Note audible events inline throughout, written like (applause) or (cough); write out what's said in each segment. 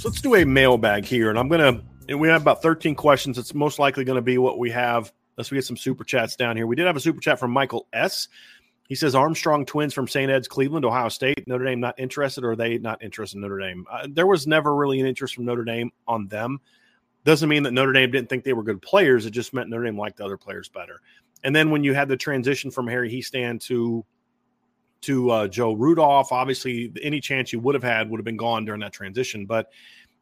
So let's do a mailbag here, and I'm gonna. And we have about 13 questions. It's most likely going to be what we have. Unless we get some super chats down here. We did have a super chat from Michael S. He says Armstrong twins from St. Ed's, Cleveland, Ohio State. Notre Dame not interested, or are they not interested in Notre Dame? Uh, there was never really an interest from Notre Dame on them. Doesn't mean that Notre Dame didn't think they were good players. It just meant Notre Dame liked the other players better. And then when you had the transition from Harry Hiestand to to uh, Joe Rudolph. Obviously, any chance you would have had would have been gone during that transition. But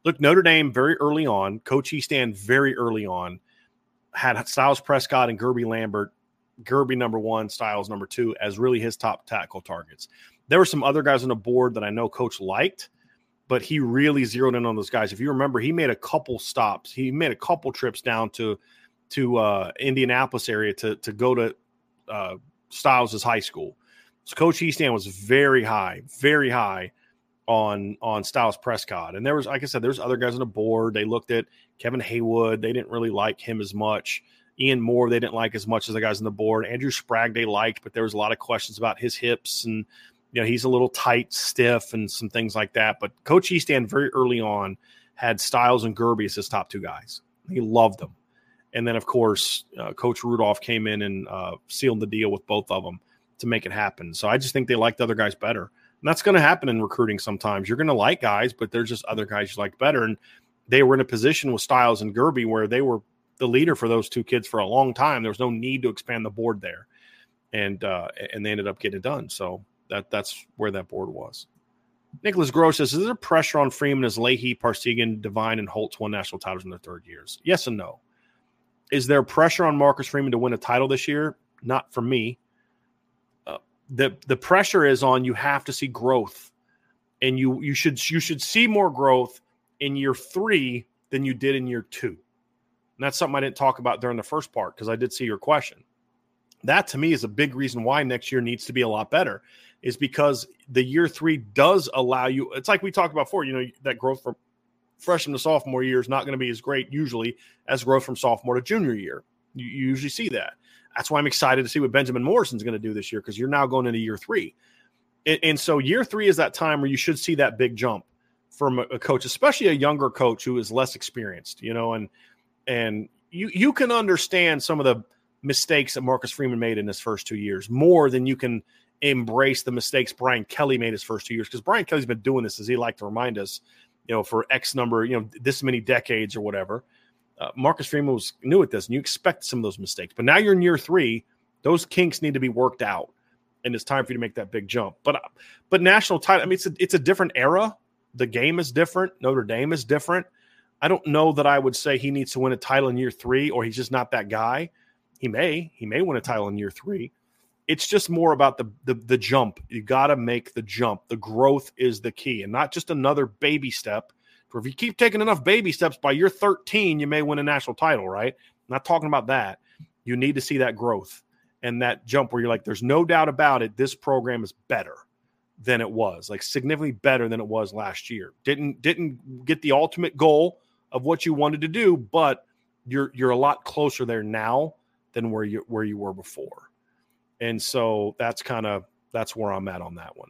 look, Notre Dame very early on, Coach Hiestand very early on had Styles Prescott and Guerby Lambert, Guerby number one, Styles number two, as really his top tackle targets. There were some other guys on the board that I know Coach liked, but he really zeroed in on those guys. If you remember, he made a couple stops. He made a couple trips down to to uh, Indianapolis area to to go to uh, Styles' high school so Coach Hiestand was very high, very high on on Styles Prescott. And there was, like I said, there's other guys on the board. They looked at Kevin Haywood. They didn't really like him as much. Ian Moore, they didn't like as much as the guys on the board. Andrew Sprague, they liked, but there was a lot of questions about his hips and you know he's a little tight, stiff, and some things like that. But Coach Hiestand very early on had Styles and Guerby as his top two guys. He loved them. And then, of course, uh, Coach Rudolph came in and uh, sealed the deal with both of them to make it happen. So I just think they like the other guys better. And that's going to happen in recruiting sometimes. You're going to like guys, but there's just other guys you like better. And they were in a position with Styles and Guerby where they were the leader for those two kids for a long time. There was no need to expand the board there. And uh, and they ended up getting it done. So that that's where that board was. Nicholas Gross says, Is there pressure on Freeman as Leahy, Parseghian, Devine, and Holtz won national titles in their third years? Yes and no. Is there pressure on Marcus Freeman to win a title this year? Not for me the the pressure is on you have to see growth. And you you should you should see more growth in year 3 than you did in year 2 and that's something I didn't talk about during the first part because I did see your question. That to me is a big reason why next year needs to be a lot better is because the year 3 does allow you it's like we talked about before you know that growth from freshman to sophomore year is not going to be as great usually as growth from sophomore to junior year. You, you usually see that that's why I'm excited to see what Benjamin Morrison's going to do this year because you're now going into year three. And, and, so year three is that time where you should see that big jump from a, a coach, especially a younger coach who is less experienced, you know, and and you you can understand some of the mistakes that Marcus Freeman made in his first two years more than you can embrace the mistakes Brian Kelly made his first two years because Brian Kelly's been doing this as he like to remind us, you know, for X number, you know, this many decades or whatever uh, Marcus Freeman was new at this, and you expect some of those mistakes. But now you're in year three; those kinks need to be worked out, and it's time for you to make that big jump. But uh, but national title, I mean, it's a, it's a different era. The game is different. Notre Dame is different. I don't know that I would say he needs to win a title in year three, or he's just not that guy. He may he may win a title in year three. It's just more about the the, the jump. You got to make the jump. The growth is the key, and not just another baby step if you keep taking enough baby steps by year 13, you may win a national title, right? I'm not talking about that. You need to see that growth and that jump where you're like, there's no doubt about it. This program is better than it was, like significantly better than it was last year. Didn't didn't get the ultimate goal of what you wanted to do, but you're you're a lot closer there now than where you where you were before. And so that's kind of that's where I'm at on that one.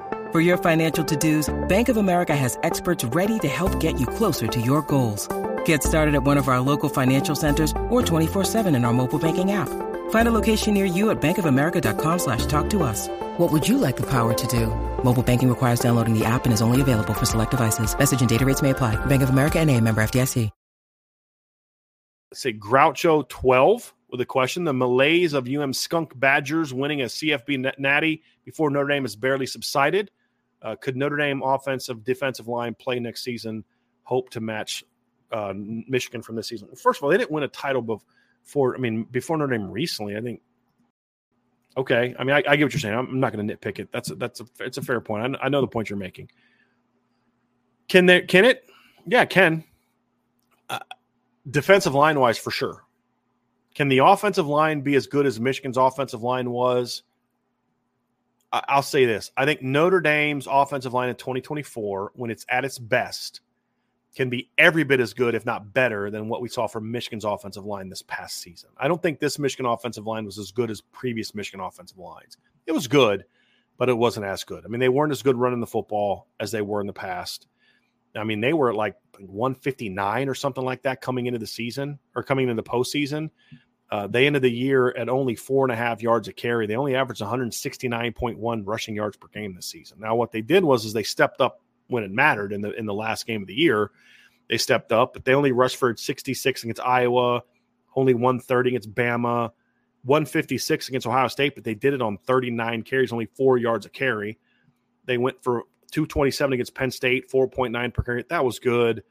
For your financial to-dos, Bank of America has experts ready to help get you closer to your goals. Get started at one of our local financial centers or 24-7 in our mobile banking app. Find a location near you at bankofamerica.com slash talk to us. What would you like the power to do? Mobile banking requires downloading the app and is only available for select devices. Message and data rates may apply. Bank of America and a member FDIC. Say Groucho 12 with a question. The malaise of UM Skunk Badgers winning a CFB natty before Notre Dame has barely subsided. Uh, could Notre Dame offensive defensive line play next season? Hope to match uh, Michigan from this season. First of all, they didn't win a title before. I mean, before Notre Dame recently. I think. Okay, I mean, I, I get what you're saying. I'm not going to nitpick it. That's a, that's a it's a fair point. I, I know the point you're making. Can they? Can it? Yeah, can. Uh, defensive line wise, for sure. Can the offensive line be as good as Michigan's offensive line was? I'll say this. I think Notre Dame's offensive line in 2024, when it's at its best, can be every bit as good, if not better, than what we saw from Michigan's offensive line this past season. I don't think this Michigan offensive line was as good as previous Michigan offensive lines. It was good, but it wasn't as good. I mean, they weren't as good running the football as they were in the past. I mean, they were at like 159 or something like that coming into the season or coming into the postseason. Uh, they ended the year at only four and a half yards a carry. They only averaged 169.1 rushing yards per game this season. Now, what they did was is they stepped up when it mattered in the in the last game of the year. They stepped up, but they only rushed for 66 against Iowa, only 130 against Bama, 156 against Ohio State, but they did it on 39 carries, only four yards a carry. They went for 227 against Penn State, 4.9 per carry. That was good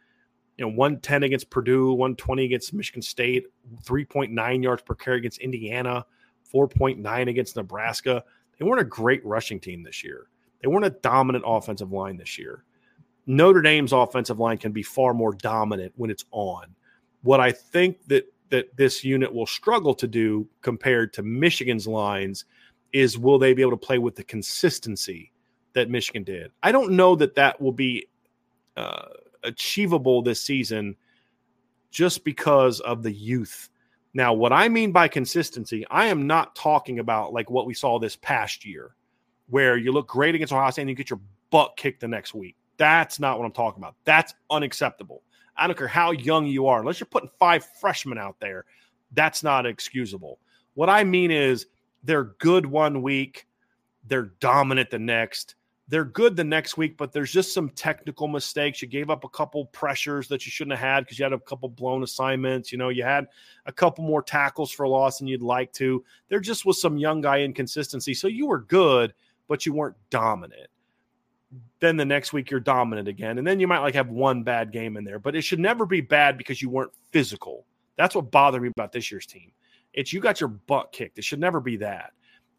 you know, 110 against Purdue, 120 against Michigan State, 3.9 yards per carry against Indiana, 4.9 against Nebraska. They weren't a great rushing team this year. They weren't a dominant offensive line this year. Notre Dame's offensive line can be far more dominant when it's on. What I think that that this unit will struggle to do compared to Michigan's lines is will they be able to play with the consistency that Michigan did? I don't know that that will be uh, achievable this season just because of the youth. Now, what I mean by consistency, I am not talking about like what we saw this past year, where you look great against Ohio State and you get your butt kicked the next week. That's not what I'm talking about. That's unacceptable. I don't care how young you are, unless you're putting five freshmen out there, that's not excusable. What I mean is they're good one week, they're dominant the next, they're good the next week, but there's just some technical mistakes. You gave up a couple pressures that you shouldn't have had because you had a couple blown assignments. You know, you had a couple more tackles for loss than you'd like to. There just was some young guy inconsistency. So you were good, but you weren't dominant. Then the next week you're dominant again. And then you might like have one bad game in there, but it should never be bad because you weren't physical. That's what bothered me about this year's team. It's you got your butt kicked. It should never be that.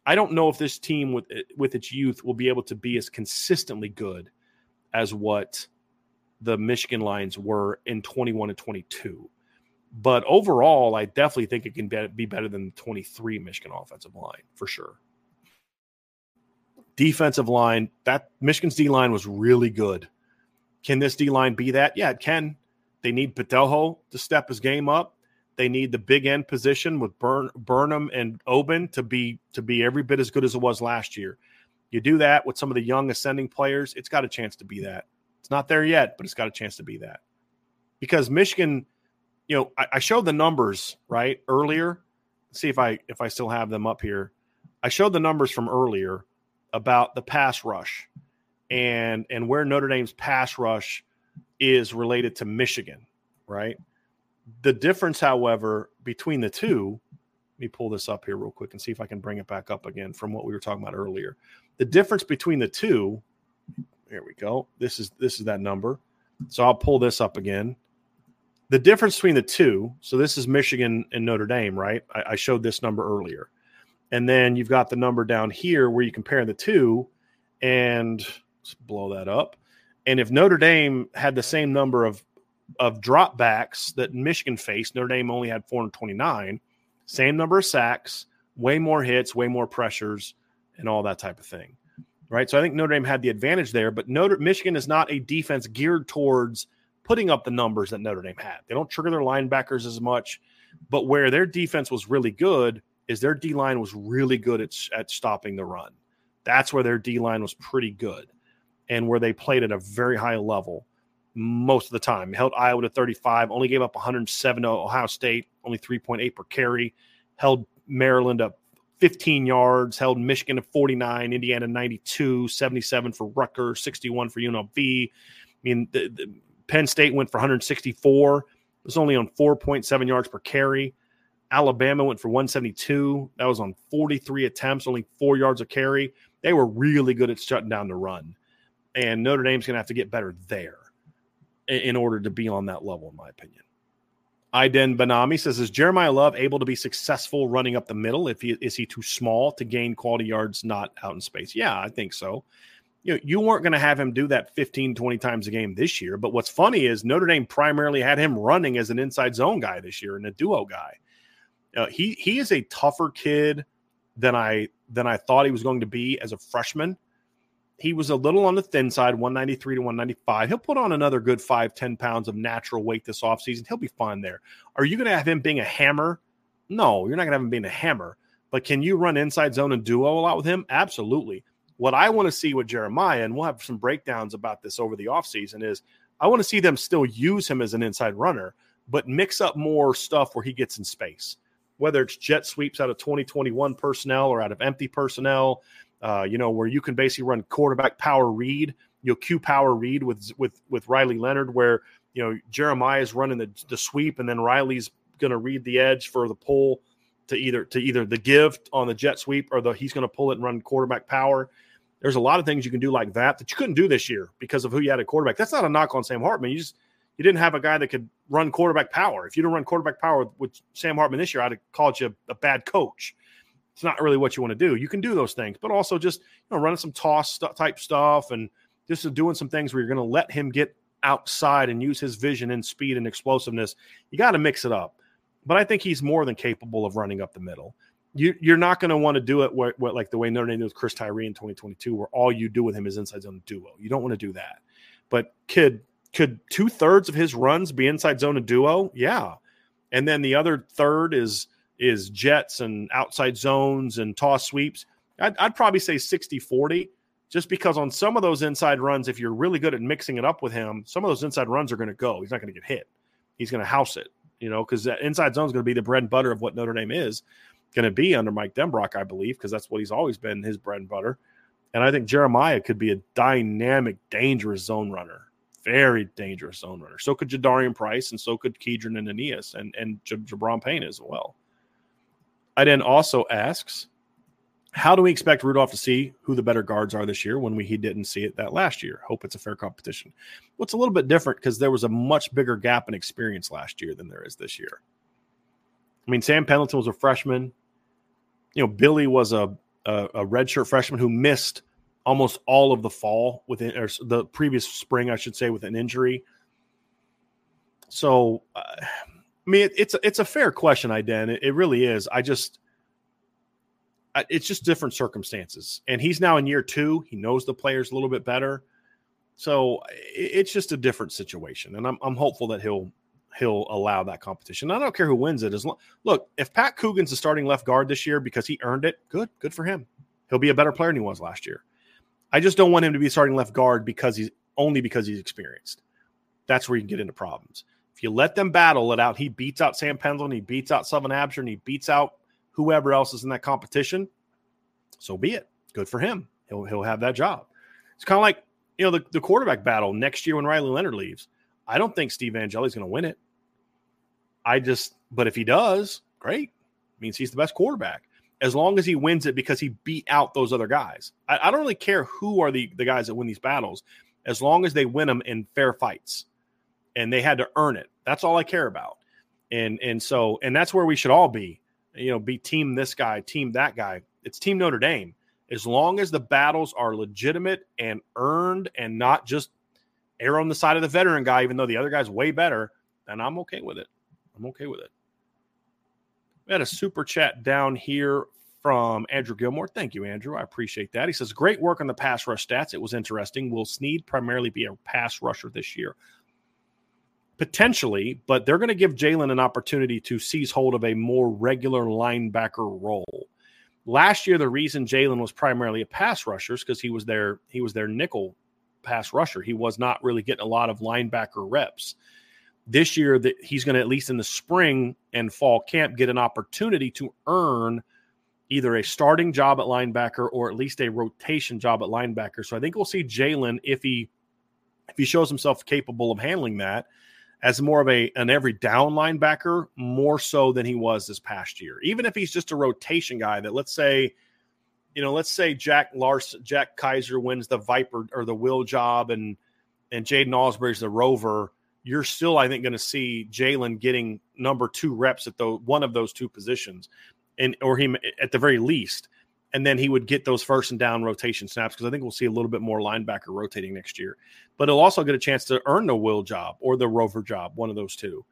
I don't know if this team with eh, with its youth will be able to be as consistently good as what the Michigan Lions were in 21 and 22. But overall, I definitely think it can be better than the 23 Michigan offensive line for sure. Defensive line, that Michigan's D line was really good. Can this D line be that? Yeah, it can. They need Petojo to step his game up. They need the big end position with Burn, Burnham and Oben to be to be every bit as good as it was last year. You do that with some of the young ascending players, it's got a chance to be that. It's not there yet, but it's got a chance to be that. Because Michigan, you know, I, I showed the numbers right earlier. Let's see if I if I still have them up here. I showed the numbers from earlier about the pass rush and and where Notre Dame's pass rush is related to Michigan, right? The difference, however, between the two, let me pull this up here real quick and see if I can bring it back up again from what we were talking about earlier. The difference between the two, here we go. This is this is that number. So I'll pull this up again. The difference between the two, so this is Michigan and Notre Dame, right? I, I showed this number earlier. And then you've got the number down here where you compare the two, and let's blow that up. And if Notre Dame had the same number of of dropbacks that Michigan faced, Notre Dame only had 429, same number of sacks, way more hits, way more pressures, and all that type of thing. Right. So I think Notre Dame had the advantage there, but Notre Michigan is not a defense geared towards putting up the numbers that Notre Dame had. They don't trigger their linebackers as much, but where their defense was really good is their D line was really good at, at stopping the run. That's where their D line was pretty good and where they played at a very high level most of the time. Held Iowa to 35, only gave up 107 to Ohio State, only 3.8 per carry. Held Maryland up 15 yards, held Michigan to 49, Indiana 92, 77 for Rutgers, 61 for UNLV. I mean, the, the Penn State went for 164. It was only on 4.7 yards per carry. Alabama went for 172. That was on 43 attempts, only four yards of carry. They were really good at shutting down the run. And Notre Dame's going to have to get better there in order to be on that level, in my opinion. Iden Banami says, Is Jeremiyah Love able to be successful running up the middle? If he is he too small to gain quality yards not out in space? Yeah, I think so. You know, you weren't going to have him do that 15, 20 times a game this year. But what's funny is Notre Dame primarily had him running as an inside zone guy this year and a duo guy. Uh, he he is a tougher kid than I than I thought he was going to be as a freshman he was a little on the thin side, 193 to 195. He'll put on another good five, 10 pounds of natural weight this offseason. He'll be fine there. Are you going to have him being a hammer? No, you're not going to have him being a hammer. But can you run inside zone and duo a lot with him? Absolutely. What I want to see with Jeremiyah, and we'll have some breakdowns about this over the offseason, is I want to see them still use him as an inside runner, but mix up more stuff where he gets in space. Whether it's jet sweeps out of 2021 personnel or out of empty personnel, uh, you know, where you can basically run quarterback power read, you know, Q power read with with with Riley Leonard, where you know Jeremiyah is running the, the sweep, and then Riley's going to read the edge for the pull to either to either the gift on the jet sweep or the he's going to pull it and run quarterback power. There's a lot of things you can do like that that you couldn't do this year because of who you had at quarterback. That's not a knock on Sam Hartman. You just you didn't have a guy that could run quarterback power. If you didn't run quarterback power with Sam Hartman this year, I'd have called you a, a bad coach it's not really what you want to do. You can do those things, but also just you know running some toss st- type stuff and just doing some things where you're going to let him get outside and use his vision and speed and explosiveness. You got to mix it up. But I think he's more than capable of running up the middle. You, are not going to want to do it where, like the way Notre Dame did with Chris Tyree in 2022, where all you do with him is inside zone duo. You don't want to do that. But kid, could two thirds of his runs be inside zone and duo? Yeah. And then the other third is is jets and outside zones and toss sweeps. I'd, I'd, probably say 60 40, just because on some of those inside runs, if you're really good at mixing it up with him, some of those inside runs are going to go. He's not going to get hit. He's going to house it, you know, because that inside zone is going to be the bread and butter of what Notre Dame is going to be under Mike Denbrock, I believe, because that's what he's always been his bread and butter. And I think Jeremiyah could be a dynamic, dangerous zone runner very dangerous zone runner. So could Jadarian Price, and so could Kedren and Aneyas, and and Gi'Bran Payne as well. Iden also asks, how do we expect Rudolph to see who the better guards are this year when we he didn't see it that last year? Hope it's a fair competition. Well, a little bit different because there was a much bigger gap in experience last year than there is this year. I mean, Sam Pendleton was a freshman. You know, Billy was a a, a redshirt freshman who missed almost all of the fall within or the previous spring, I should say, with an injury. So uh, I mean, it, it's a, it's a fair question, Iden. It, it really is. I just, I, it's just different circumstances, and he's now in year two. He knows the players a little bit better, so it, it's just a different situation. And I'm I'm hopeful that he'll he'll allow that competition. I don't care who wins it. As long, look, if Pat Coogan's the starting left guard this year because he earned it, good, good for him. He'll be a better player than he was last year. I just don't want him to be starting left guard because he's only because he's experienced. That's where you can get into problems. If you let them battle it out, he beats out Sam Pendleton, he beats out Sullivan Absher, and he beats out whoever else is in that competition. So be it. Good for him. He'll he'll have that job. It's kind of like you know the, the quarterback battle next year when Riley Leonard leaves. I don't think Steve Angeli's going to win it. I just, but if he does, great. Means he's the best quarterback as long as he wins it because he beat out those other guys. I, I, don't really care who are the, the guys that win these battles, as long as they win them in fair fights and they had to earn it. That's all I care about. And and so and that's where we should all be. You know, be team this guy, team that guy. It's team Notre Dame. As long as the battles are legitimate and earned and not just err on the side of the veteran guy, even though the other guy's way better, then I'm okay with it. I'm okay with it. We had a super chat down here from Andrew Gilmore. Thank you, Andrew. I appreciate that. He says, Great work on the pass rush stats. It was interesting. Will Sneed primarily be a pass rusher this year? Potentially, but they're going to give Jaylen an opportunity to seize hold of a more regular linebacker role. Last year, the reason Jaylen was primarily a pass rusher is because he was their he was their nickel pass rusher. He was not really getting a lot of linebacker reps this year that he's going to at least in the spring and fall camp get an opportunity to earn either a starting job at linebacker or at least a rotation job at linebacker. So I think we'll see Jaylen if he if he shows himself capable of handling that as more of a an every down linebacker more so than he was this past year. Even if he's just a rotation guy that let's say you know, let's say Jack Larson, Jack Kiser wins the Viper or the Will job and and Jaiden Ausberry's the Rover you're still, I think, going to see Jaylen getting number two reps at the one of those two positions, and or he at the very least, and then he would get those first and down rotation snaps because I think we'll see a little bit more linebacker rotating next year. But he'll also get a chance to earn the will job or the rover job, one of those two,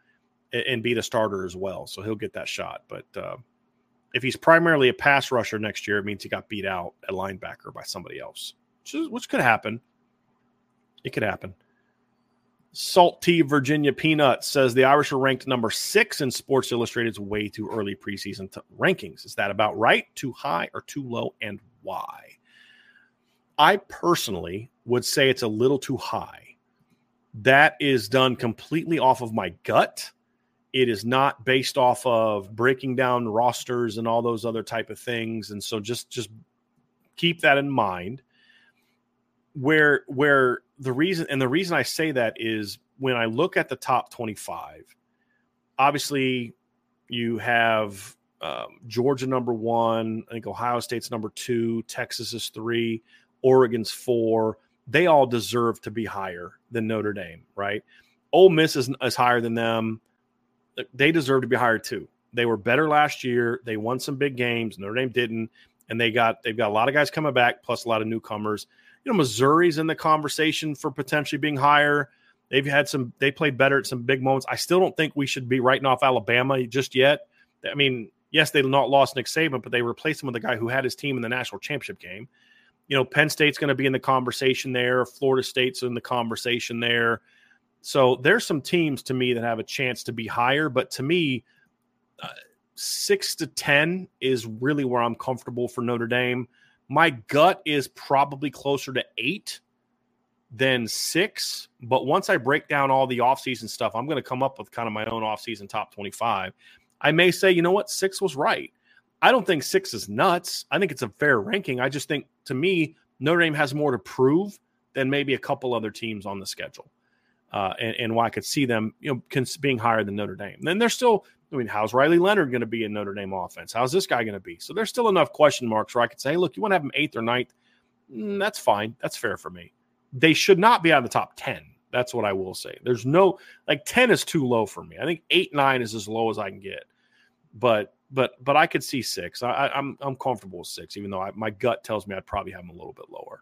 and, be the starter as well. So he'll get that shot. But uh, if he's primarily a pass rusher next year, it means he got beat out at linebacker by somebody else, which, is, which could happen. It could happen. Salty Virginia Peanut says the Irish are ranked number six in Sports Illustrated's way too early preseason t- rankings. Is that about right? Too high or too low? And why? I personally would say it's a little too high. That is done completely off of my gut. It is not based off of breaking down rosters and all those other type of things. And so just just keep that in mind where where the reason and the reason I say that is when I look at the top 25, obviously you have um, Georgia number one, I think Ohio State's number two, Texas is three, Oregon's four. They all deserve to be higher than Notre Dame, right? Ole Miss is, is higher than them. They deserve to be higher too. They were better last year. They won some big games. Notre Dame didn't, and they got they've got a lot of guys coming back, plus a lot of newcomers you know, Missouri's in the conversation for potentially being higher. They've had some, they played better at some big moments. I still don't think we should be writing off Alabama just yet. I mean, yes, they not lost Nick Saban, but they replaced him with a guy who had his team in the national championship game. You know, Penn State's going to be in the conversation there. Florida State's in the conversation there. So there's some teams to me that have a chance to be higher, but to me, uh, six to ten is really where I'm comfortable for Notre Dame. My gut is probably closer to eight than six. But once I break down all the offseason stuff, I'm going to come up with kind of my own offseason top 25. I may say, you know what, six was right. I don't think six is nuts. I think it's a fair ranking. I just think to me, Notre Dame has more to prove than maybe a couple other teams on the schedule. Uh, and, and why I could see them, you know, being higher than Notre Dame. Then they're still I mean, how's Riley Leonard going to be in Notre Dame offense? How's this guy going to be? So there's still enough question marks where I could say, hey, look, you want to have him eighth or ninth? Mm, that's fine. That's fair for me. They should not be out of the top 10. That's what I will say. There's no like 10 is too low for me. I think eight, nine is as low as I can get. But but but I could see six. I, am I'm, I'm comfortable with six, even though I, my gut tells me I'd probably have them a little bit lower.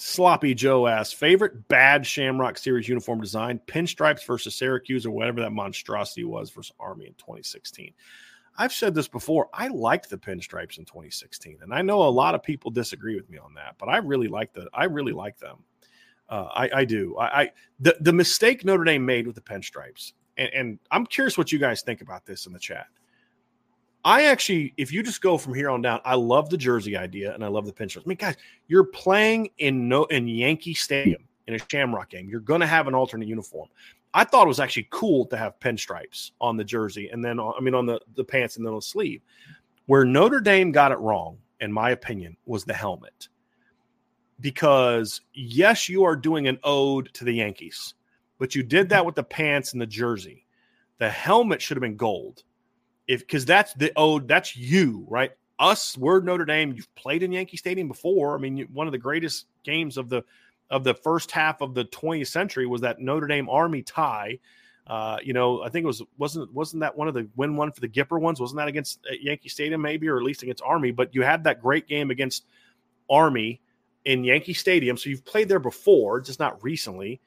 Sloppy Joe asks favorite bad Shamrock Series uniform design: pinstripes versus Syracuse or whatever that monstrosity was versus Army in 2016. I've said this before. I liked the pinstripes in 2016, and I know a lot of people disagree with me on that, but I really like the. I really like them. Uh, I, I, do. I, I, the the mistake Notre Dame made with the pinstripes, and, and I'm curious what you guys think about this in the chat. I actually, if you just go from here on down, I love the jersey idea and I love the pinstripes. I mean, guys, you're playing in no in Yankee Stadium in a Shamrock game. You're going to have an alternate uniform. I thought it was actually cool to have pinstripes on the jersey and then I mean on the the pants and then on the sleeve. Where Notre Dame got it wrong, in my opinion, was the helmet. Because yes, you are doing an ode to the Yankees, but you did that with the pants and the jersey. The helmet should have been gold if because that's the oh that's you right? Us we're notre dame. You've played in yankee stadium before. I mean one of the greatest games of the of the first half of the 20th century was that notre dame army tie. Uh, you know i think it was wasn't wasn't that one of the win one for the gipper ones? Wasn't that against uh, yankee stadium maybe or at least against army? But you had that great game against army in yankee stadium. So you've played there before just not recently.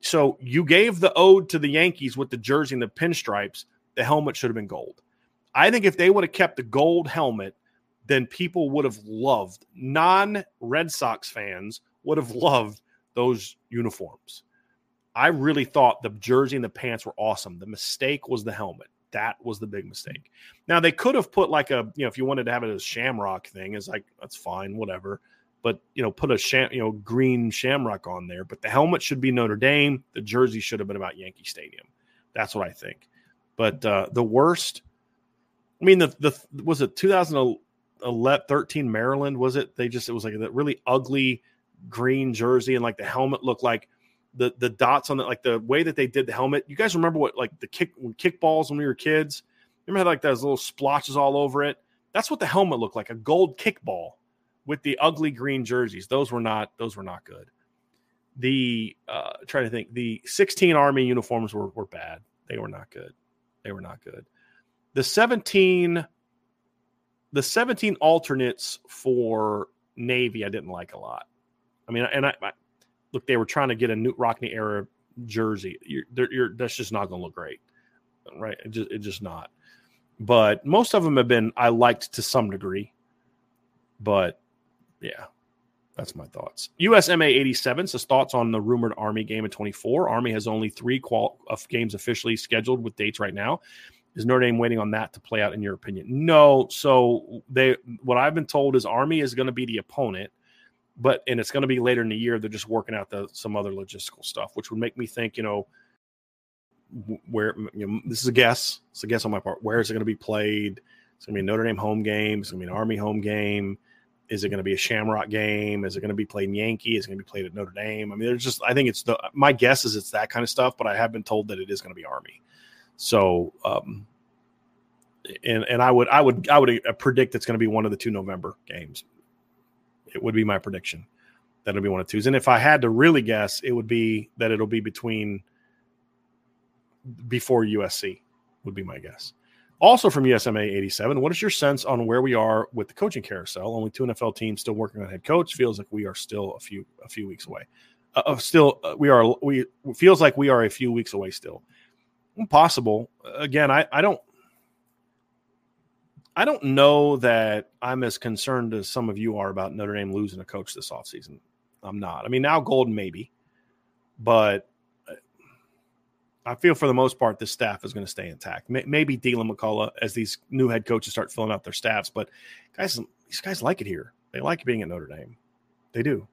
So you gave the ode to the yankees with the jersey and the pinstripes. The helmet should have been gold I think if they would have kept the gold helmet, then people would have loved, non Red Sox fans would have loved those uniforms. I really thought the jersey and the pants were awesome. The mistake was the helmet. That was the big mistake. Now they could have put like a, you know, if you wanted to have it as shamrock thing, is like that's fine, whatever. But you know, put a sham, you know, green shamrock on there. But the helmet should be Notre Dame. The jersey should have been about Yankee Stadium. That's what I think. But uh, the worst I mean, the the was it 2013 Maryland? Was it? They just it was like a really ugly green jersey and like the helmet looked like the the dots on it, like the way that they did the helmet. You guys remember what like the kick kickballs when we were kids? Remember how like those little splotches all over it? That's what the helmet looked like, a gold kickball with the ugly green jerseys. Those were not those were not good. The uh trying to think, the 16 army uniforms were were bad. They were not good. They were not good the 17 the 17 alternates for Navy I didn't like a lot. I mean, and I, I look, they were trying to get a Knute Rockne era jersey. You're, you're, that's just not going to look great, right? It just, it's just not. But most of them have been I liked to some degree. But yeah, that's my thoughts. USMA 87 says thoughts on the rumored Army game in 24. Army has only three qual- games officially scheduled with dates right now. Is Notre Dame waiting on that to play out in your opinion? No. So they what I've been told is Army is going to be the opponent, but and it's going to be later in the year. They're just working out the some other logistical stuff, which would make me think, you know, where you know, this is a guess. It's a guess on my part. Where is it going to be played? It's going to be a Notre Dame home game. It's going to be an Army home game. Is it going to be a Shamrock game? Is it going to be played in Yankee? Is it going to be played at Notre Dame? I mean, there's just I think it's the my guess is it's that kind of stuff, but I have been told that it is going to be Army. So, um, and and I would I would I would uh, predict it's going to be one of the two November games. It would be my prediction that it'll be one of twos. And if I had to really guess, it would be that it'll be between before USC would be my guess. Also from USMA 87, what is your sense on where we are with the coaching carousel? Only two NFL teams still working on head coach. Feels like we are still a few a few weeks away. Uh, still, uh, we are we feels like we are a few weeks away still possible. Again, I, I don't I don't know that I'm as concerned as some of you are about Notre Dame losing a coach this offseason. I'm not. I mean, now Golden maybe, but uh, I feel for the most part this staff is going to stay intact. Maybe Deland McCullough as these new head coaches start filling out their staffs, but guys, these guys like it here. They like being at Notre Dame. They do,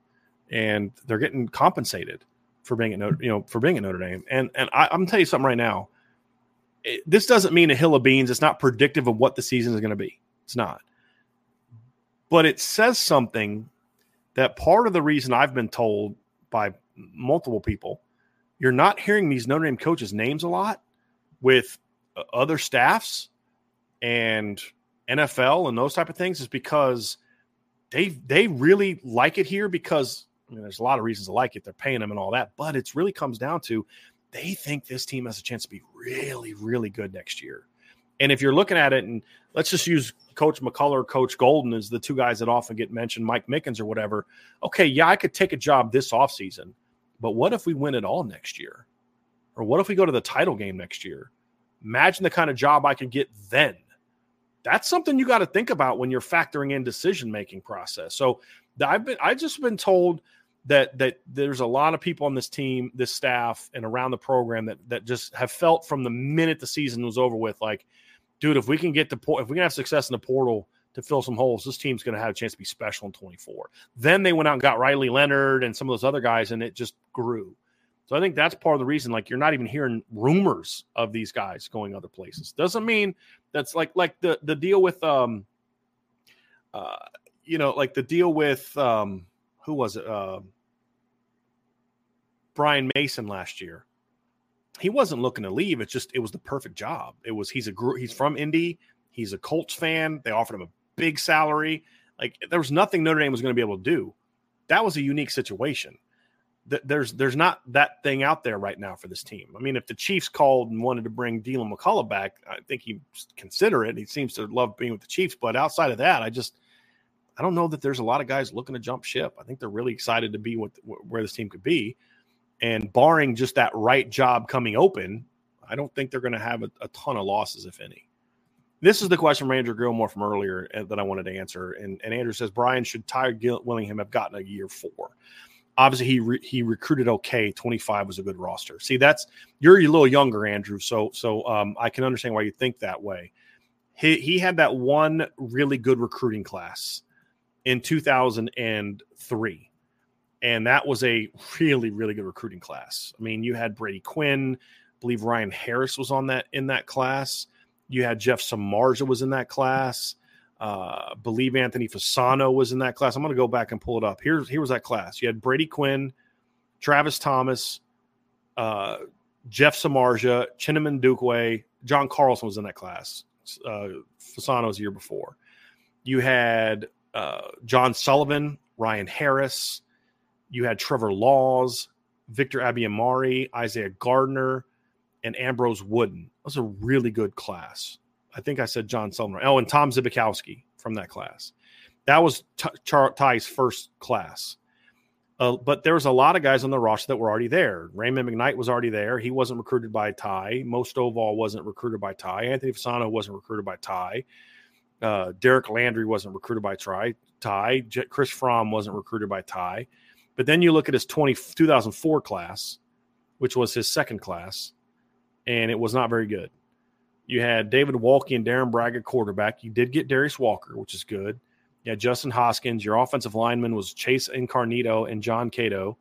and they're getting compensated for being at Notre, you know, for being at Notre Dame. And and I, I'm gonna tell you something right now it, this doesn't mean a hill of beans. It's not predictive of what the season is going to be. It's not. But it says something that part of the reason I've been told by multiple people, you're not hearing these Notre Dame coaches' names a lot with uh, other staffs and NFL and those type of things is because they they really like it here because I mean there's a lot of reasons to like it. They're paying them and all that, but it really comes down to they think this team has a chance to be really, really good next year. And if you're looking at it, and let's just use Coach McCullough, Coach Golden as the two guys that often get mentioned, Mike Mickens or whatever. Okay, yeah, I could take a job this offseason, but what if we win it all next year? Or what if we go to the title game next year? Imagine the kind of job I could get then. That's something you got to think about when you're factoring in decision making process. So I've been I've just been told that that there's a lot of people on this team, this staff, and around the program that that just have felt from the minute the season was over with, like, dude, if we can get the if we can have success in the portal to fill some holes, this team's going to have a chance to be special in 24. Then they went out and got Riley Leonard and some of those other guys, and it just grew. So I think that's part of the reason. Like you're not even hearing rumors of these guys going other places. Doesn't mean that's like like the the deal with um, uh, you know, like the deal with um who was it? Uh, Brian Mason last year. He wasn't looking to leave. It's just it was the perfect job. It was he's a he's from Indy. He's a Colts fan. They offered him a big salary. Like there was nothing Notre Dame was going to be able to do. That was a unique situation. There's there's not that thing out there right now for this team. I mean, if the Chiefs called and wanted to bring Deland McCullough back, I think he'd consider it. He seems to love being with the Chiefs. But outside of that, I just I don't know that there's a lot of guys looking to jump ship. I think they're really excited to be with where this team could be. And barring just that right job coming open, I don't think they're going to have a, a, ton of losses, if any. This is the question from Andrew Gilmore from earlier uh, that I wanted to answer. And, and Andrew says, Brian, should Ty Willingham have gotten a year four? Obviously, he re, he recruited okay. Twenty five was a good roster. See, that's you're a little younger, Andrew. So so um, I can understand why you think that way. He he had that one really good recruiting class in 2003. And that was a really, really good recruiting class. I mean, you had Brady Quinn, I believe Ryan Harris was on that in that class. You had Jeff Samardzija was in that class. Uh, believe Anthony Fasano was in that class. I'm going to go back and pull it up. Here's here was that class. You had Brady Quinn, Travis Thomas, uh, Jeff Samardzija, Chinedum Ndukwe, John Carlson was in that class. Uh, Fasano's year before. You had uh, John Sullivan, Ryan Harris. You had Trevor Laws, Victor Abiamiri, Isaiah Gardner, and Ambrose Wooden. That was a really good class. I think I said John Sullivan. Oh, and Tom Zbikowski from that class. That was T- Ty's first class. Uh, but there was a lot of guys on the roster that were already there. Rhema McKnight was already there. He wasn't recruited by Ty. Mo Stovall wasn't recruited by Ty. Anthony Fasano wasn't recruited by Ty. Uh, Derek Landri wasn't recruited by Ty. Ty. Chris Frome wasn't recruited by Ty. But then you look at his 20, 2004 class, which was his second class, and it was not very good. You had David Wolke and Darrin Bragg at quarterback. You did get Darius Walker, which is good. You had Justin Hoskins. Your offensive lineman was Chase Incarnato and John Cato,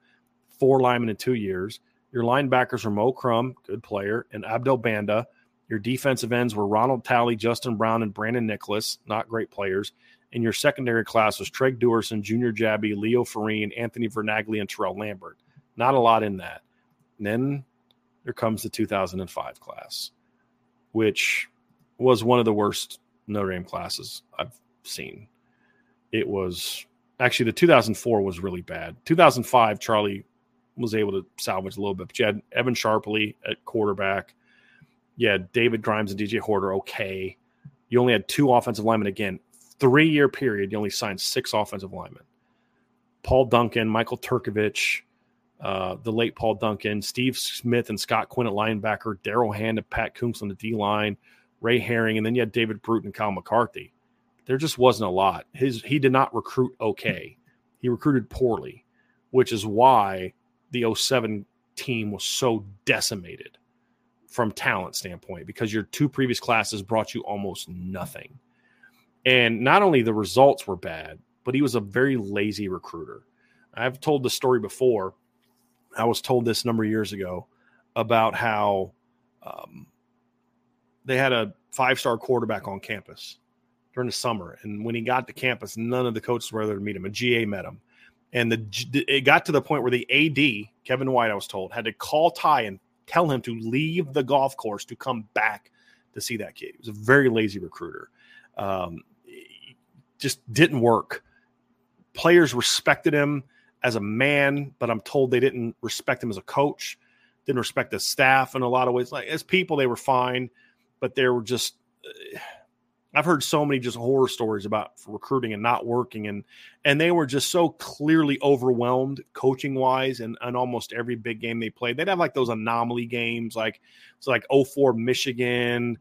four linemen in two years. Your linebackers were Mo Crum, good player, and Abdel Banda. Your defensive ends were Ronald Talley, Justin Brown, and Brandon Nicholas, not great players. And your secondary class was Treg Duerson, Junior Jabbie, Leo Ferrine, Anthony Vernaglia, and Terrell Lambert. Not a lot in that. And then there comes the 2005 class, which was one of the worst Notre Dame classes I've seen. It was actually the 2004 was really bad. 2005, Charlie was able to salvage a little bit, but you had Evan Sharpley at quarterback You had David Grimes and DJ Horder, okay. You only had two offensive linemen again. Three year period, you only signed six offensive linemen. Paul Duncan, Michael Turkovich, uh, the late Paul Duncan, Steve Smith and Scott Quinn at linebacker, Daryl Hand and Pat Coombs on the D line, Ray Herring, and then you had David Bruton and Kyle McCarthy. There just wasn't a lot. His he did not recruit okay. He recruited poorly, which is why the 07 team was so decimated from talent standpoint because your two previous classes brought you almost nothing. And not only the results were bad, but he was a very lazy recruiter. I've told the story before. I was told this a number of years ago about how um, they had a five star quarterback on campus during the summer. And when he got to campus, none of the coaches were there to meet him. A GA met him. And the it got to the point where the AD, Kevin White, I was told, had to call Ty and tell him to leave the golf course to come back to see that kid. He was a very lazy recruiter. Um, just didn't work. Players respected him as a man, but I'm told they didn't respect him as a coach, didn't respect the staff in a lot of ways. Like as people, they were fine, but they were just. Uh, I've heard so many just horror stories about recruiting and not working, and and they were just so clearly overwhelmed coaching wise, and, and almost every big game they played, they'd have like those anomaly games, like it's like 04 Michigan,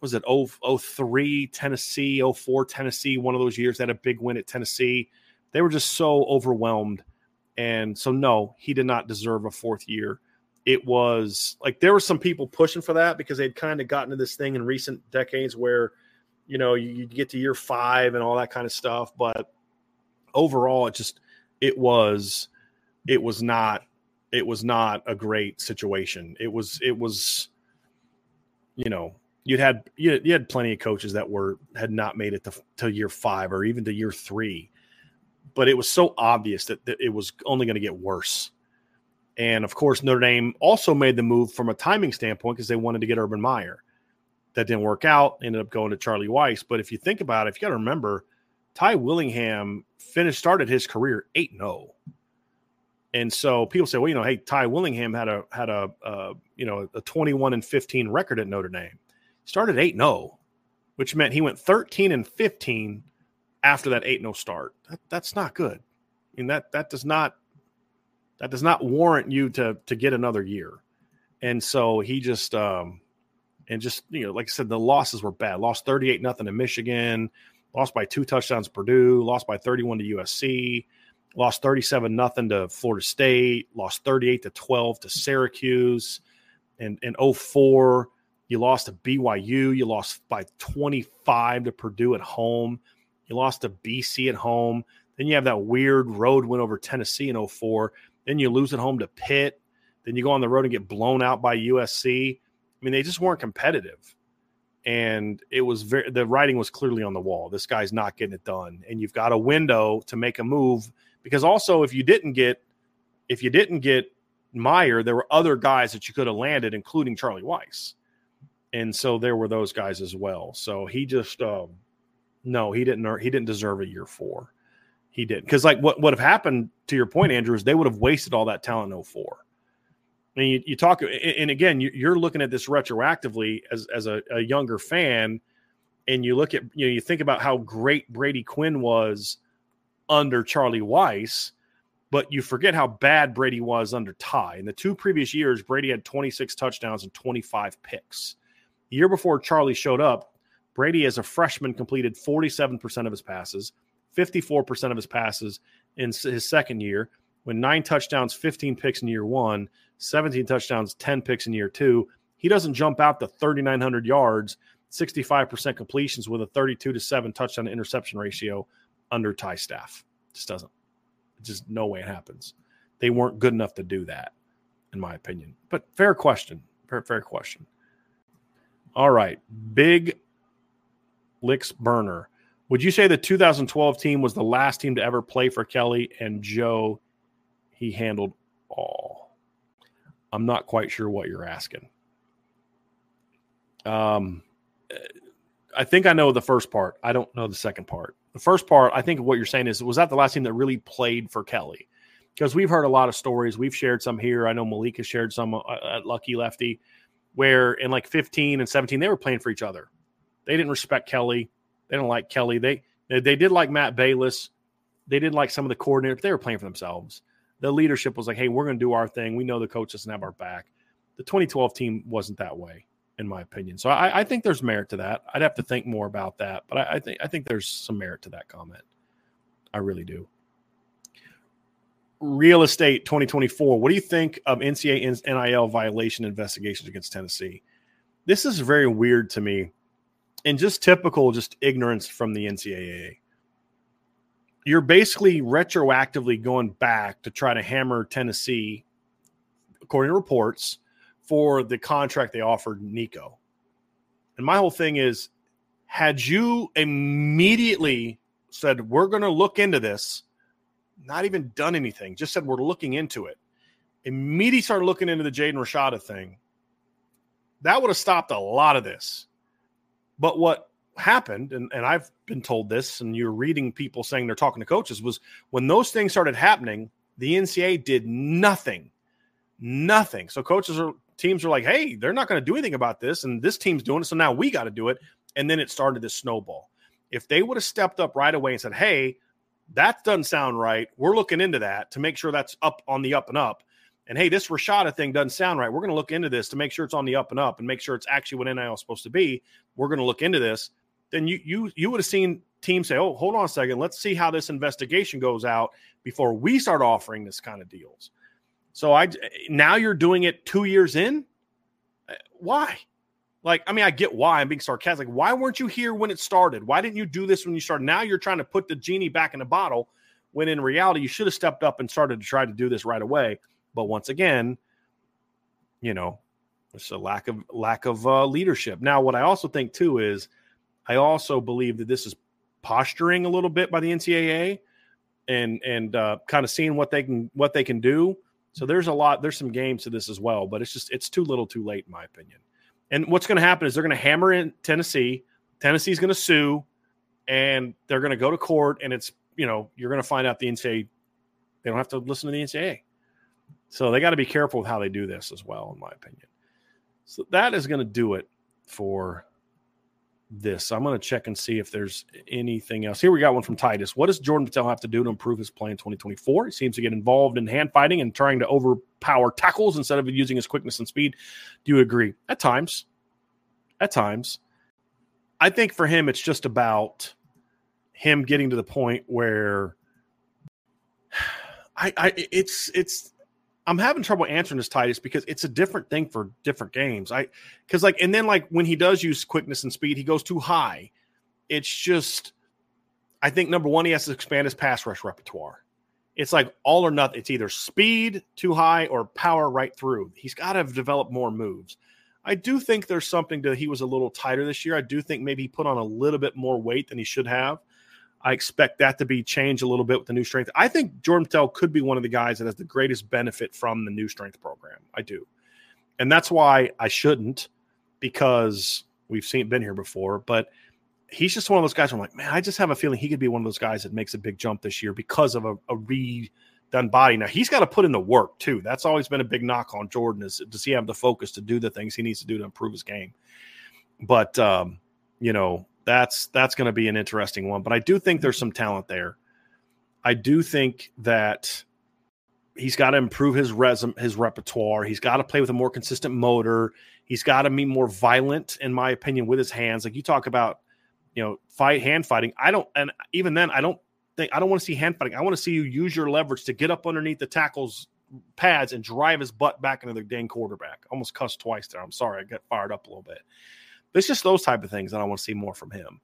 was it 0, 03 Tennessee, 04 Tennessee, one of those years had a big win at Tennessee. They were just so overwhelmed, and so no, he did not deserve a fourth year it was like there were some people pushing for that because they'd kind of gotten to this thing in recent decades where you know, you, you get to year five and all that kind of stuff. But overall, it just it was it was not it was not a great situation. It was it was you know you'd had you had, plenty of coaches that were had not made it to, to year five or even to year three, but it was so obvious that, that it was only going to get worse. And of course, Notre Dame also made the move from a timing standpoint because they wanted to get Urban Meyer. That didn't work out. Ended up going to Charlie Weis. But if you think about it, if you got to remember, Ty Willingham finished started his career eight zero. Oh. And so people say, well, you know, hey, Ty Willingham had a had a uh, you know a twenty one and fifteen record at Notre Dame. Started 8 0, which meant he went thirteen and fifteen after that 8 0 start. That, that's not good. I mean that that does not that does not warrant you to to get another year. And so he just um, and just you know, like I said, the losses were bad. Lost thirty eight nothing to Michigan, lost by two touchdowns to Purdue, lost by thirty one to USC, lost thirty seven nothing to Florida State, lost thirty eight to twelve to Syracuse, and and 04, you lost to BYU, you lost by twenty five to Purdue at home, you lost to BC at home. Then you have that weird road win over Tennessee in 04. Then you lose at home to Pitt. Then you go on the road and get blown out by USC. I mean, they just weren't competitive. And it was very, the writing was clearly on the wall. This guy's not getting it done. And you've got a window to make a move because also if you didn't get, if you didn't get Meyer, there were other guys that you could have landed, including Charlie Weis. And so there were those guys as well. So he just, um, no, he didn't, he didn't deserve a year four. He did. Because like what would have happened to your point, Andrew, is they would have wasted all that talent in 04 mean, you, you talk, and again, you, are looking at this retroactively as, as a, a, younger fan, and you look at, you know, you think about how great Brady Quinn was under Charlie Weis but you forget how bad Brady was under Ty. In the two previous years, Brady had 26 touchdowns and 25 picks. Year before Charlie showed up, Brady, as a freshman, completed 47% of his passes, 54% of his passes in his second year, when nine touchdowns, 15 picks in year one, 17 touchdowns, 10 picks in year two. He doesn't jump out to 3,900 yards, 65% completions with a 32 to 7 touchdown to interception ratio under Ty staff. Just doesn't. Just no way it happens. They weren't good enough to do that, in my opinion. But fair question. Fair, fair question. All right. Big Licks Burner. Would you say the 2012 team was the last team to ever play for Kelly and Joe? He handled all. I'm not quite sure what you're asking. Um, I think I know the first part. I don't know the second part. The first part, I think what you're saying is, was that the last team that really played for Kelly? Because we've heard a lot of stories. We've shared some here. I know Malik has shared some uh, at Lucky Lefty, where in like 15 and 17 they were playing for each other. They didn't respect Kelly. They don't like Kelly. They they did like Matt Balis. They did like some of the coordinators. They were playing for themselves the leadership was like, hey, we're going to do our thing. We know the coach doesn't have our back. The 2012 team wasn't that way. in my opinion. So I, I, think there's merit to that. I'd have to think more about that, but I, I, think I think there's some merit to that comment. I really do. Real estate 2024. What do you think of NCAA NIL violation investigations against Tennessee? This is very weird to me, and just typical, just ignorance from the NCAA. You're basically retroactively going back to try to hammer Tennessee, according to reports for the contract they offered Nico. And my whole thing is had you immediately said, We're going to look into this, not even done anything, just said, We're looking into it, immediately started looking into the Jaden Rashada thing, that would have stopped a lot of this. But what happened, and, and I've been told this, and you're reading people saying they're talking to coaches, was when those things started happening, the NCAA did nothing. Nothing. So coaches are teams are like, hey, they're not going to do anything about this, and this team's doing it, so now we got to do it. And then it started this snowball. If they would have stepped up right away and said, hey, that doesn't sound right, we're looking into that to make sure that's up on the up and up. And hey, this Rashada thing doesn't sound right. We're going to look into this to make sure it's on the up and up and make sure it's actually what NIL is supposed to be. We're going to look into this. Then you you you would have seen teams say, "Oh, hold on a second. Let's see how this investigation goes out before we start offering this kind of deals." So I now you're doing it two years in. Uh, why? Like, I mean, I get why I'm being sarcastic. Why weren't you here when it started? Why didn't you do this when you started? Now you're trying to put the genie back in the bottle when in reality you should have stepped up and started to try to do this right away. But once again, you know, it's a lack of lack of uh, leadership. Now, what I also think too is, I also believe that this is posturing a little bit by the NCAA and and uh, kind of seeing what they can what they can do. So there's a lot, there's some games to this as well, but it's just it's too little too late, in my opinion. And what's going to happen is they're going to hammer in Tennessee. Tennessee's going to sue, and they're going to go to court, and it's you know you're going to find out the NCAA they don't have to listen to the NCAA. So they got to be careful with how they do this as well, in my opinion. So that is going to do it for this. I'm going to check and see if there's anything else. Here we got one from Titus. What does Jordan Botelho have to do to improve his play in 2024? He seems to get involved in hand fighting and trying to overpower tackles instead of using his quickness and speed. Do you agree? At times. At times. I think for him, it's just about him getting to the point where (sighs) I, I it's it's I'm having trouble answering this Titus because it's a different thing for different games. I because like and then like when he does use quickness and speed, he goes too high. It's just I think number one, he has to expand his pass rush repertoire. It's like all or nothing. It's either speed too high or power right through. He's got to develop more moves. I do think there's something to he was a little tighter this year. I do think maybe he put on a little bit more weight than he should have. I expect that to be changed a little bit with the new strength. I think Jordan Botelho could be one of the guys that has the greatest benefit from the new strength program. I do. And that's why I shouldn't, because we've seen been here before, but he's just one of those guys I'm like, man, I just have a feeling he could be one of those guys that makes a big jump this year because of a, a redone body. Now he's got to put in the work too. That's always been a big knock on Jordan is does he have the focus to do the things he needs to do to improve his game? But um, you know, that's that's going to be an interesting one. But I do think there's some talent there. I do think that he's got to improve his resume, his repertoire. He's got to play with a more consistent motor. He's got to be more violent, in my opinion, with his hands. Like you talk about, you know, fight hand fighting. I don't, and even then, I don't think I don't want to see hand fighting. I want to see you use your leverage to get up underneath the tackles pads and drive his butt back into the dang quarterback. Almost cussed twice there. I'm sorry, I got fired up a little bit. It's just those type of things that I want to see more from him.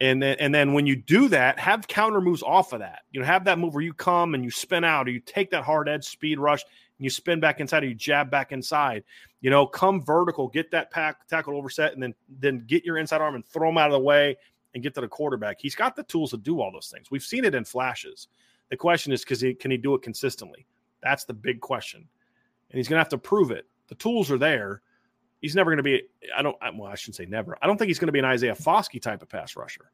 And then, and then when you do that, have counter moves off of that. You know, have that move where you come and you spin out, or you take that hard edge speed rush and you spin back inside, or you jab back inside. You know, come vertical, get that pack tackle overset, and then then get your inside arm and throw him out of the way and get to the quarterback. He's got the tools to do all those things. We've seen it in flashes. The question is, because can he do it consistently? That's the big question, and he's going to have to prove it. The tools are there he's never going to be. I don't. Well, I shouldn't say never. I don't think he's going to be an Isaiah Foskey type of pass rusher,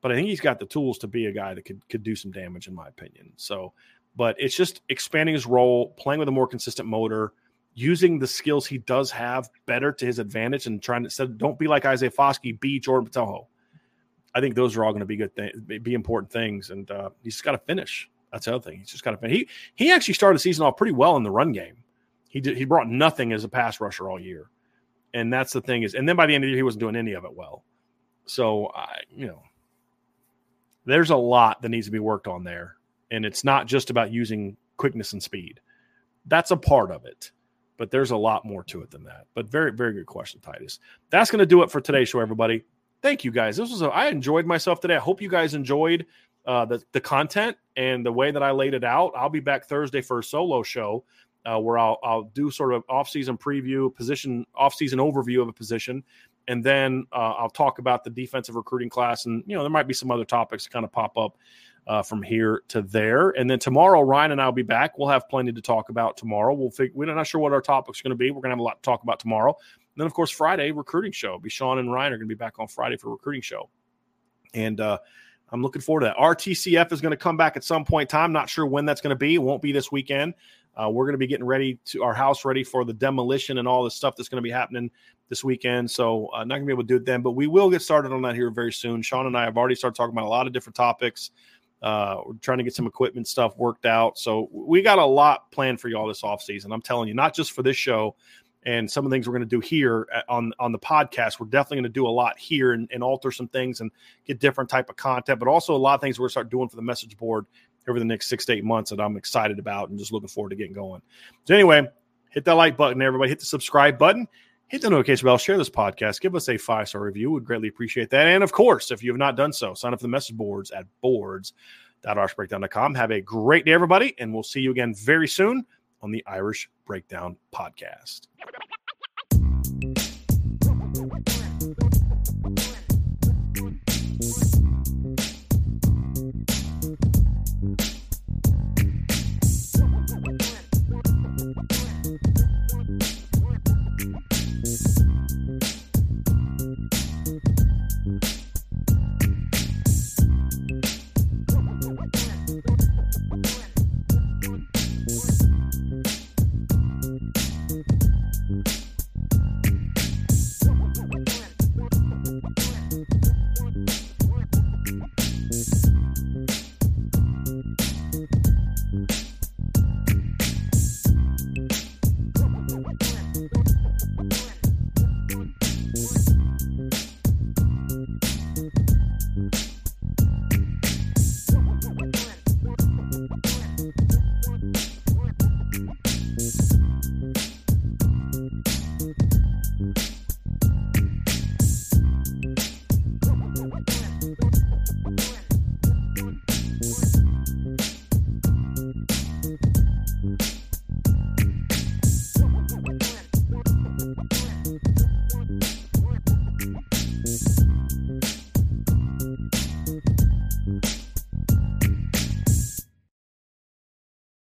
but I think he's got the tools to be a guy that could could do some damage, in my opinion. So, but it's just expanding his role, playing with a more consistent motor, using the skills he does have better to his advantage, and trying to said, don't be like Isaiah Foskey, be Jordan Botelho. I think those are all going to be good things, be important things, and uh, he's got to finish. That's the other thing. He's just got to finish. He he actually started the season off pretty well in the run game. He did, he brought nothing as a pass rusher all year And that's the thing is, and then by the end of the year, he wasn't doing any of it well. So I, you know, there's a lot that needs to be worked on there. And it's not just about using quickness and speed. That's a part of it, but there's a lot more to it than that. But very, very good question, Titus. That's going to do it for today's show, everybody. Thank you guys. This was a, I enjoyed myself today. I hope you guys enjoyed uh, the the content and the way that I laid it out. I'll be back Thursday for a solo show uh, where I'll I'll do sort of off season preview, position off season overview of a position, and then uh, I'll talk about the defensive recruiting class, and you know there might be some other topics kind of pop up uh, from here to there. And then tomorrow, Ryan and I will be back. We'll have plenty to talk about tomorrow. We'll figure, we're not sure what our topic's going to be. We're going to have a lot to talk about tomorrow. And then, of course, Friday recruiting show. Be Sean and Ryan are going to be back on Friday for recruiting show, and uh, I'm looking forward to that. RTCF is going to come back at some point in time. Not sure when that's going to be. It won't be this weekend. Uh, we're going to be getting ready to our house ready for the demolition and all the stuff that's going to be happening this weekend. So uh, not going to be able to do it then, but we will get started on that here very soon. Sean and I have already started talking about a lot of different topics. Uh, we're trying to get some equipment stuff worked out. So we got a lot planned for y'all this off season. I'm telling you, not just for this show and some of the things we're going to do here uh, on on the podcast. We're definitely going to do a lot here and, and alter some things and get different type of content, but also a lot of things we're going to start doing for the message board over the next six to eight months that I'm excited about and just looking forward to getting going. So, anyway, hit that like button, everybody. Hit the subscribe button. Hit the notification bell. Share this podcast. Give us a five star review. We'd greatly appreciate that. And of course, if you have not done so, sign up for the message boards at boards.irishbreakdown.com. Have a great day, everybody, and we'll see you again very soon on the Irish Breakdown Podcast.